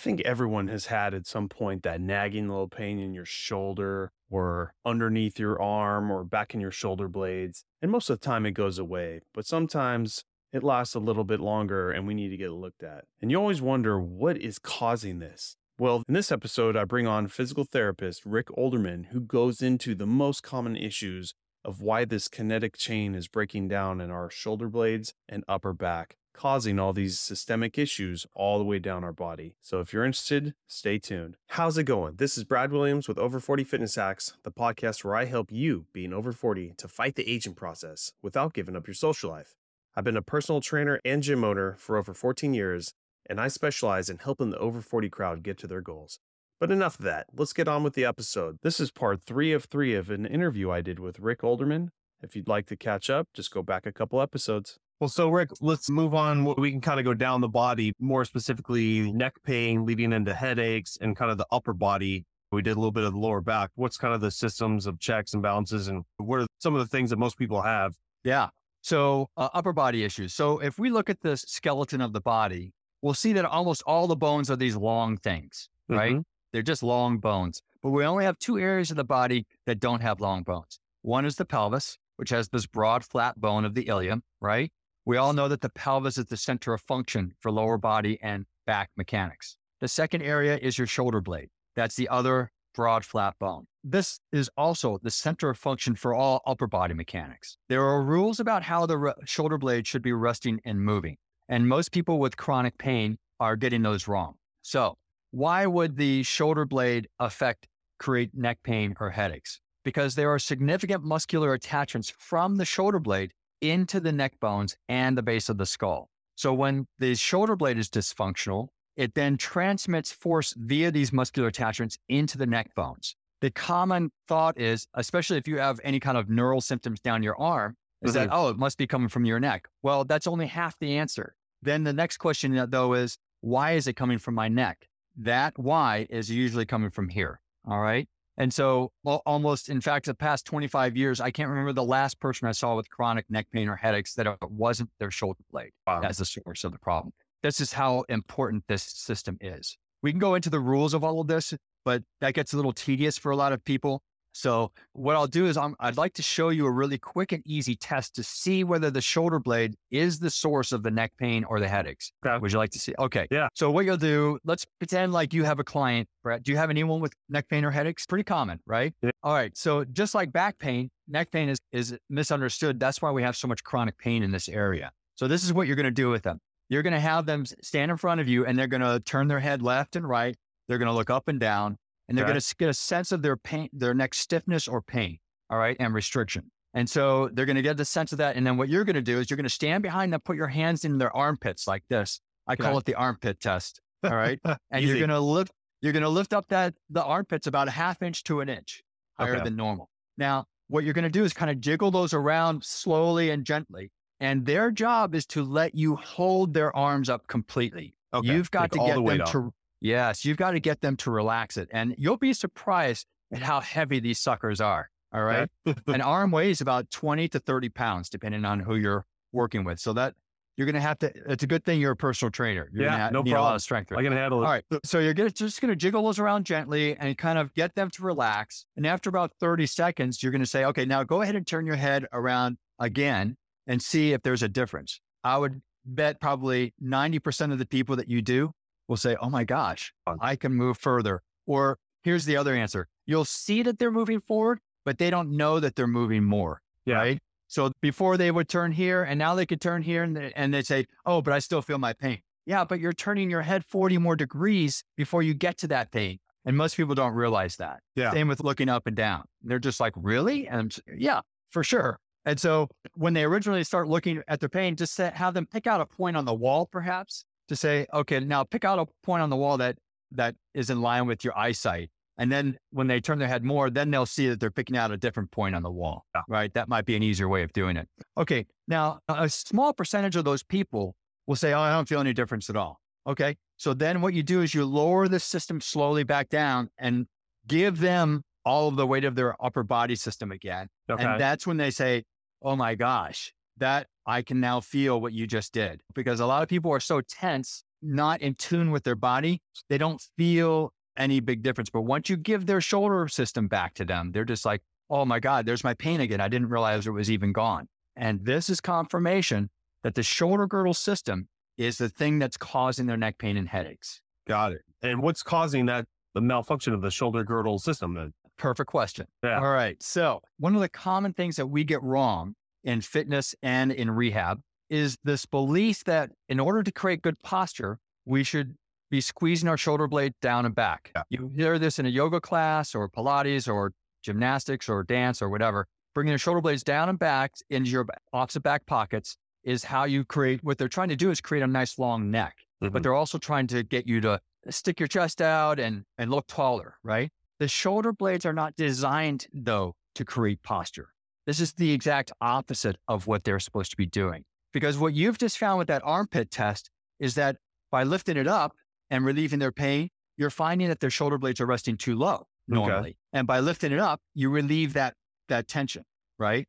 think everyone has had at some point that nagging little pain in your shoulder or underneath your arm or back in your shoulder blades. And most of the time it goes away, but sometimes it lasts a little bit longer and we need to get it looked at. And you always wonder what is causing this. Well, in this episode, I bring on physical therapist Rick Olderman, who goes into the most common issues of why this kinetic chain is breaking down in our shoulder blades and upper back, causing all these systemic issues all the way down our body. So if you're interested, stay tuned. How's it going? This is Brad Williams with Over 40 Fitness Hacks, the podcast where I help you, being over 40, to fight the aging process without giving up your social life. I've been a personal trainer and gym owner for over 14 years, and I specialize in helping the over 40 crowd get to their goals. But enough of that. Let's get on with the episode. This is part three of three of an interview I did with Rick Olderman. If you'd like to catch up, just go back a couple episodes. Well, so Rick, let's move on. We can kind of go down the body, more specifically neck pain leading into headaches and kind of the upper body. We did a little bit of the lower back. What's kind of the systems of checks and balances and what are some of the things that most people have? Yeah. So uh, upper body issues. So if we look at the skeleton of the body, we'll see that almost all the bones are these long things, right? Mm-hmm. They're just long bones. But we only have two areas of the body that don't have long bones. One is the pelvis, which has this broad, flat bone of the ilium, right? We all know that the pelvis is the center of function for lower body and back mechanics. The second area is your shoulder blade. That's the other broad, flat bone. This is also the center of function for all upper body mechanics. There are rules about how the re- shoulder blade should be resting and moving. And most people with chronic pain are getting those wrong. So why would the shoulder blade affect, create neck pain or headaches? Because there are significant muscular attachments from the shoulder blade into the neck bones and the base of the skull. So when the shoulder blade is dysfunctional, it then transmits force via these muscular attachments into the neck bones. The common thought is, especially if you have any kind of neural symptoms down your arm, is mm-hmm. that, oh, it must be coming from your neck. Well, that's only half the answer. Then the next question, though, is why is it coming from my neck? that why is usually coming from here. All right. And so, well, almost, in fact, the past 25 years, I can't remember the last person I saw with chronic neck pain or headaches that it wasn't their shoulder blade wow. as the source of the problem. This is how important this system is. We can go into the rules of all of this, but that gets a little tedious for a lot of people. So what I'll do is i would like to show you a really quick and easy test to see whether the shoulder blade is the source of the neck pain or the headaches. Okay. Would you like to see? Okay. Yeah. So what you'll do, let's pretend like you have a client, Brad. Do you have anyone with neck pain or headaches? Pretty common, right? Yeah. All right. So just like back pain, neck pain is, is misunderstood. That's why we have so much chronic pain in this area. So this is what you're going to do with them. You're going to have them stand in front of you and they're going to turn their head left and right. They're going to look up and down and they're okay. going to get a sense of their pain, their neck stiffness or pain. All right. And restriction. And so they're going to get the sense of that. And then what you're going to do is you're going to stand behind them, put your hands in their armpits like this. I call it the armpit test. All right. and you're going to lift, you're going to lift up that the armpits about a half inch to an inch higher okay. than normal. Now, what you're going to do is kind of jiggle those around slowly and gently. And their job is to let you hold their arms up completely. Okay. You've got to get the them to Yes, you've got to get them to relax it. And you'll be surprised at how heavy these suckers are. All right. An arm weighs about 20 to 30 pounds, depending on who you're working with. So that you're going to have to, it's a good thing you're a personal trainer. You're yeah, have, no problem. a lot of strength. I can handle it. All right. So you're gonna, just going to jiggle those around gently and kind of get them to relax. And after about 30 seconds, you're going to say, okay, now go ahead and turn your head around again and see if there's a difference. I would bet probably 90% of the people that you do will say, Oh my gosh, I can move further. Or here's the other answer you'll see that they're moving forward, but they don't know that they're moving more. Yeah. Right. So before they would turn here and now they could turn here and they, and they say, Oh, but I still feel my pain. Yeah, but you're turning your head 40 more degrees before you get to that pain. And most people don't realize that. Yeah. Same with looking up and down. They're just like, really? And yeah, for sure. And so when they originally start looking at their pain, just have them pick out a point on the wall, perhaps, to say, okay, now pick out a point on the wall that that is in line with your eyesight. And then when they turn their head more, then they'll see that they're picking out a different point on the wall, yeah. right? That might be an easier way of doing it. Okay. Now, a small percentage of those people will say, oh, I don't feel any difference at all. Okay. So then what you do is you lower the system slowly back down and give them all of the weight of their upper body system again. Okay. And that's when they say, oh my gosh, that I can now feel what you just did because a lot of people are so tense not in tune with their body, they don't feel any big difference. But once you give their shoulder system back to them, they're just like, oh my God, there's my pain again. I didn't realize it was even gone. And this is confirmation that the shoulder girdle system is the thing that's causing their neck pain and headaches. Got it. And what's causing that, the malfunction of the shoulder girdle system then? Perfect question. Yeah. All right. So, one of the common things that we get wrong in fitness and in rehab is this belief that in order to create good posture, we should be squeezing our shoulder blade down and back. Yeah. You hear this in a yoga class or Pilates or gymnastics or dance or whatever. Bringing your shoulder blades down and back into your opposite back pockets is how you create what they're trying to do is create a nice long neck, but Mhm. they're also trying to get you to stick your chest out and, and look taller, right? The shoulder blades are not designed, though, to create posture. This is the exact opposite of what they're supposed to be doing. Because what you've just found with that armpit test is that by lifting it up and relieving their pain, you're finding that their shoulder blades are resting too low normally. And by lifting it up, you relieve that, that tension, right?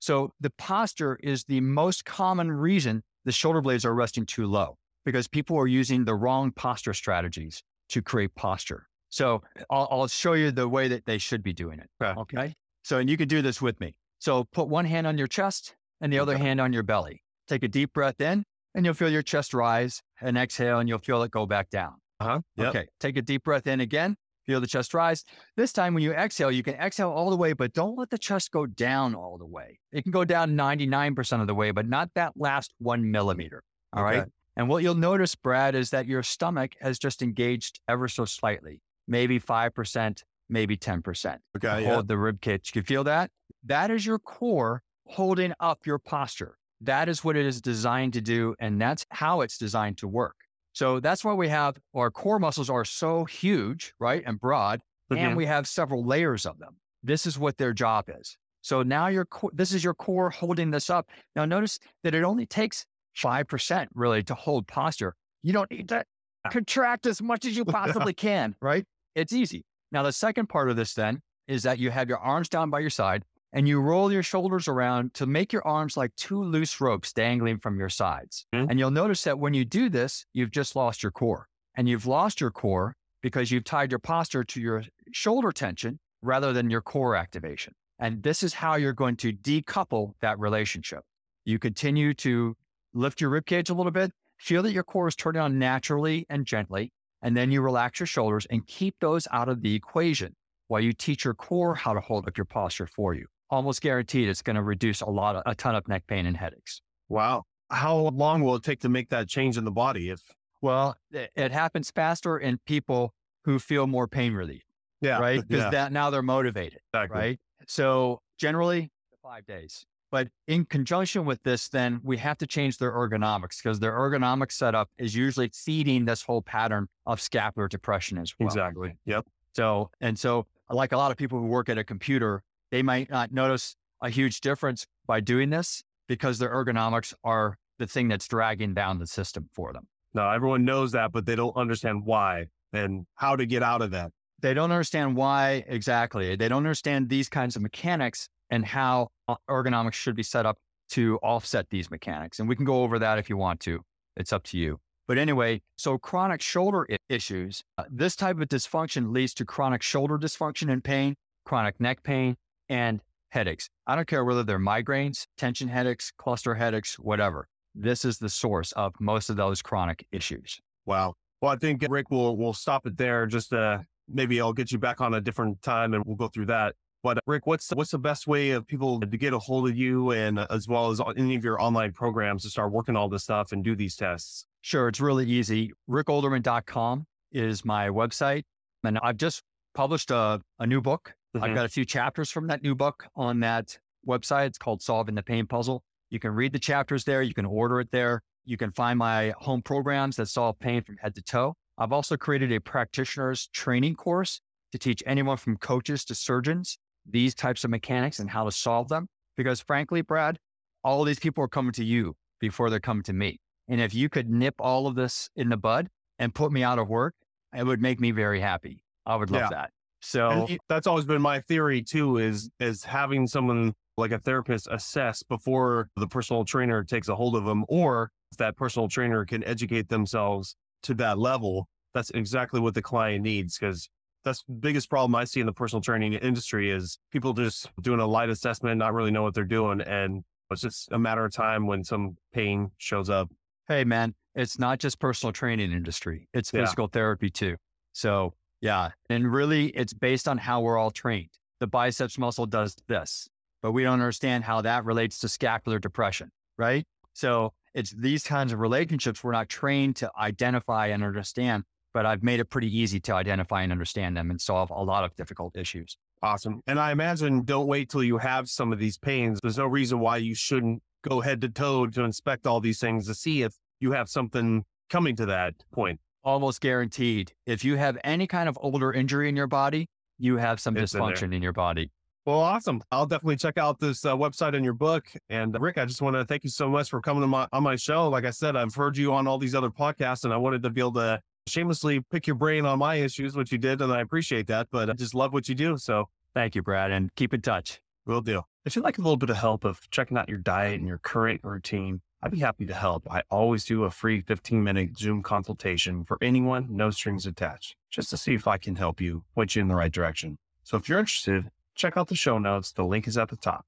So the posture is the most common reason the shoulder blades are resting too low because people are using the wrong posture strategies to create posture. So I'll, I'll show you the way that they should be doing it. Okay. Okay. So, and you can do this with me. So put one hand on your chest and the other hand on your belly. Take a deep breath in and you'll feel your chest rise and exhale and you'll feel it go back down. Uh-huh. Yep. Okay. Take a deep breath in again. Feel the chest rise. This time, when you exhale, you can exhale all the way, but don't let the chest go down all the way. It can go down 99% of the way, but not that last one millimeter. All right. Okay. And what you'll notice, Brad, is that your stomach has just engaged ever so slightly, maybe 5%, maybe 10%. Okay. Yeah. Hold the rib cage. You can feel that? That is your core holding up your posture. That is what it is designed to do. And that's how it's designed to work. So that's why we have our core muscles are so huge, right? And broad, and Mhm. we have several layers of them. This is what their job is. So now your core, this is your core holding this up. Now notice that it only takes 5% really to hold posture. You don't need to contract as much as you possibly can, right? It's easy. Now, the second part of this then is that you have your arms down by your side and you roll your shoulders around to make your arms like two loose ropes dangling from your sides. Mhm. And you'll notice that when you do this, you've just lost your core. And you've lost your core because you've tied your posture to your shoulder tension rather than your core activation. And this is how you're going to decouple that relationship. You continue to lift your rib cage a little bit, feel that your core is turning on naturally and gently, and then you relax your shoulders and keep those out of the equation while you teach your core how to hold up your posture for you. Almost guaranteed it's going to reduce a lot of a ton of neck pain and headaches. Wow. How long will it take to make that change in the body? If Well, it, happens faster in people who feel more pain relief, yeah, right? Because yeah, that now they're motivated. exactly. right? So generally five days. But in conjunction with this, then we have to change their ergonomics because their ergonomic setup is usually feeding this whole pattern of scapular depression as well. Exactly. Yep. So, and so like a lot of people who work at a computer, they might not notice a huge difference by doing this because their ergonomics are the thing that's dragging down the system for them. No, everyone knows that, but they don't understand why and how to get out of that. They don't understand why exactly. They don't understand these kinds of mechanics and how uh, ergonomics should be set up to offset these mechanics. And we can go over that if you want to. It's up to you. But anyway, so chronic shoulder issues, uh, this type of dysfunction leads to chronic shoulder dysfunction and pain, chronic neck pain, and headaches. I don't care whether they're migraines, tension headaches, cluster headaches, whatever. This is the source of most of those chronic issues. Wow. Well, I think Rick will we'll stop it there. Just uh, maybe I'll get you back on a different time and we'll go through that. But Rick, what's what's the best way of people to get a hold of you and uh, as well as any of your online programs to start working all this stuff and do these tests? Sure, it's really easy. RickOlderman.com is my website. And I've just published a, a new book. I've Mhm. got a few chapters from that new book on that website. It's called Solving the Pain Puzzle. You can read the chapters there. You can order it there. You can find my home programs that solve pain from head to toe. I've also created a practitioner's training course to teach anyone from coaches to surgeons these types of mechanics and how to solve them. Because frankly, Brad, all these people are coming to you before they're coming to me. And if you could nip all of this in the bud and put me out of work, it would make me very happy. I would love Yeah. that. So it- that's always been my theory too, is is having someone like a therapist assess before the personal trainer takes a hold of them, or if that personal trainer can educate themselves to that level, that's exactly what the client needs. Cause that's the biggest problem I see in the personal training industry is people just doing a light assessment, not really know what they're doing. And it's just a matter of time when some pain shows up. Hey man, it's not just personal training industry. It's Yeah. physical therapy too. So yeah. And really it's based on how we're all trained. The biceps muscle does this, but we don't understand how that relates to scapular depression, right? So it's these kinds of relationships we're not trained to identify and understand, but I've made it pretty easy to identify and understand them and solve a lot of difficult issues. Awesome. And I imagine don't wait till you have some of these pains. There's no reason why you shouldn't go head to toe to inspect all these things to see if you have something coming to that point. Almost guaranteed. If you have any kind of older injury in your body, you have some It's dysfunction in your body. Well, awesome. I'll definitely check out this uh, website and your book. And Rick, I just want to thank you so much for coming to my, on my show. Like I said, I've heard you on all these other podcasts and I wanted to be able to shamelessly pick your brain on my issues, which you did. And I appreciate that, but I just love what you do. So Thank you, Brad, and keep in touch. we'll do. If you'd like a little bit of help of checking out your diet and your current routine, I'd be happy to help. I always do a free 15 minute Zoom consultation for anyone, no strings attached, just to see if I can help you point you in the right direction. So if you're interested, check out the show notes. The link is at the top.